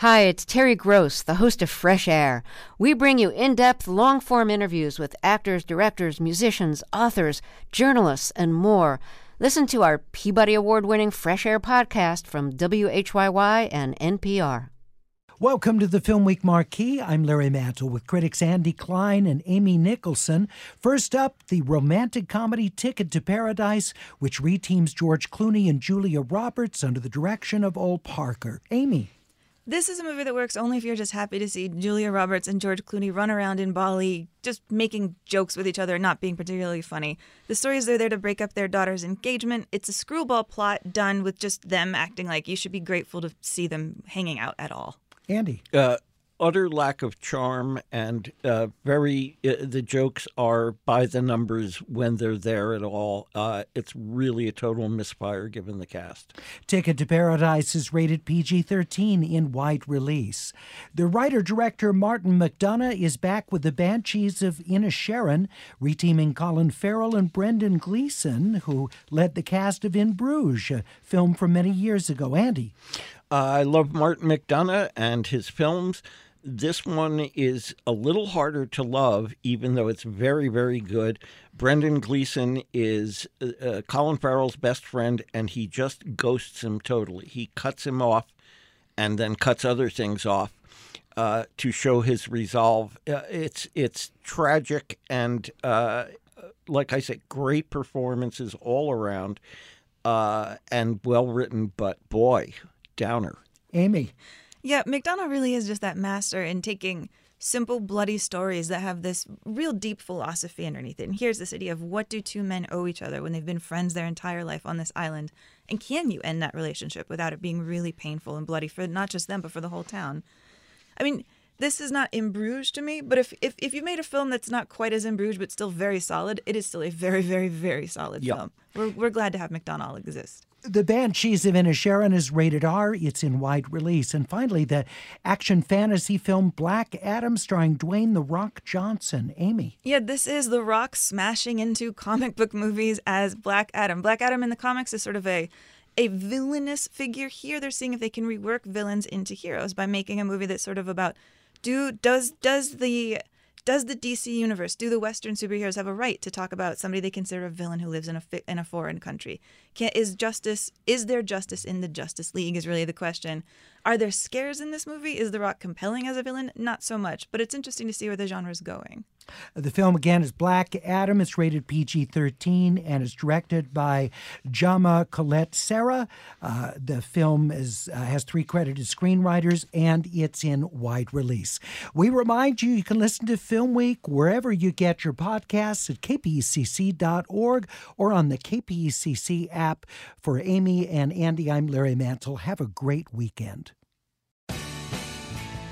Hi, it's Terry Gross, the host of Fresh Air. We bring you in depth, long form interviews with actors, directors, musicians, authors, journalists, and more. Listen to our Peabody Award winning Fresh Air podcast from WHYY and NPR. Welcome to the Film Week Marquee. I'm Larry Mantle with critics Andy Klein and Amy Nicholson. First up, the romantic comedy Ticket to Paradise, which reteams George Clooney and Julia Roberts under the direction of Ol Parker. Amy. This is a movie that works only if you're just happy to see Julia Roberts and George Clooney run around in Bali, just making jokes with each other, and not being particularly funny. The story is they're there to break up their daughter's engagement. It's a screwball plot done with just them acting like you should be grateful to see them hanging out at all. Andy. Uh, utter lack of charm and uh, very uh, the jokes are by the numbers when they're there at all. Uh, it's really a total misfire given the cast. Ticket to paradise is rated pg-13 in wide release. The writer-director martin mcdonagh is back with the banshees of inisherin reteaming colin farrell and brendan gleeson who led the cast of in bruges a film from many years ago. Andy? I love Martin McDonagh and his films this one is a little harder to love, even though it's very, very good. Brendan Gleeson is uh, uh, Colin Farrell's best friend, and he just ghosts him totally. He cuts him off and then cuts other things off uh, to show his resolve. Uh, it's it's tragic and, uh, like I said, great performances all around uh, and well written, but boy, downer. Amy. Yeah, McDonagh really is just that master in taking simple, bloody stories that have this real deep philosophy underneath it. And here's this idea of what do two men owe each other when they've been friends their entire life on this island? And can you end that relationship without it being really painful and bloody for not just them, but for the whole town? I mean, this is not in Bruges to me, but if, if, if you made a film that's not quite as in Bruges, but still very solid, it is still a very, very, very solid yep. film. We're, we're glad to have McDonald exist. The Banshees of Inisherin is rated R. It's in wide release. And finally, the action fantasy film Black Adam, starring Dwayne The Rock Johnson. Amy. Yeah, this is The Rock smashing into comic book movies as Black Adam. Black Adam in the comics is sort of a a villainous figure. Here, they're seeing if they can rework villains into heroes by making a movie that's sort of about do does does the does the DC universe, do the Western superheroes have a right to talk about somebody they consider a villain who lives in a in a foreign country? Can, is justice is there justice in the Justice League? Is really the question. Are there scares in this movie? Is The Rock compelling as a villain? Not so much, but it's interesting to see where the genre is going. The film again is Black Adam. It's rated PG 13 and is directed by Jaume Collet-Serra. Uh, the film is, uh, has three credited screenwriters and it's in wide release. We remind you you can listen to Film Week wherever you get your podcasts at kpcc.org or on the KPCC app. For Amy and Andy, I'm Larry Mantle. Have a great weekend.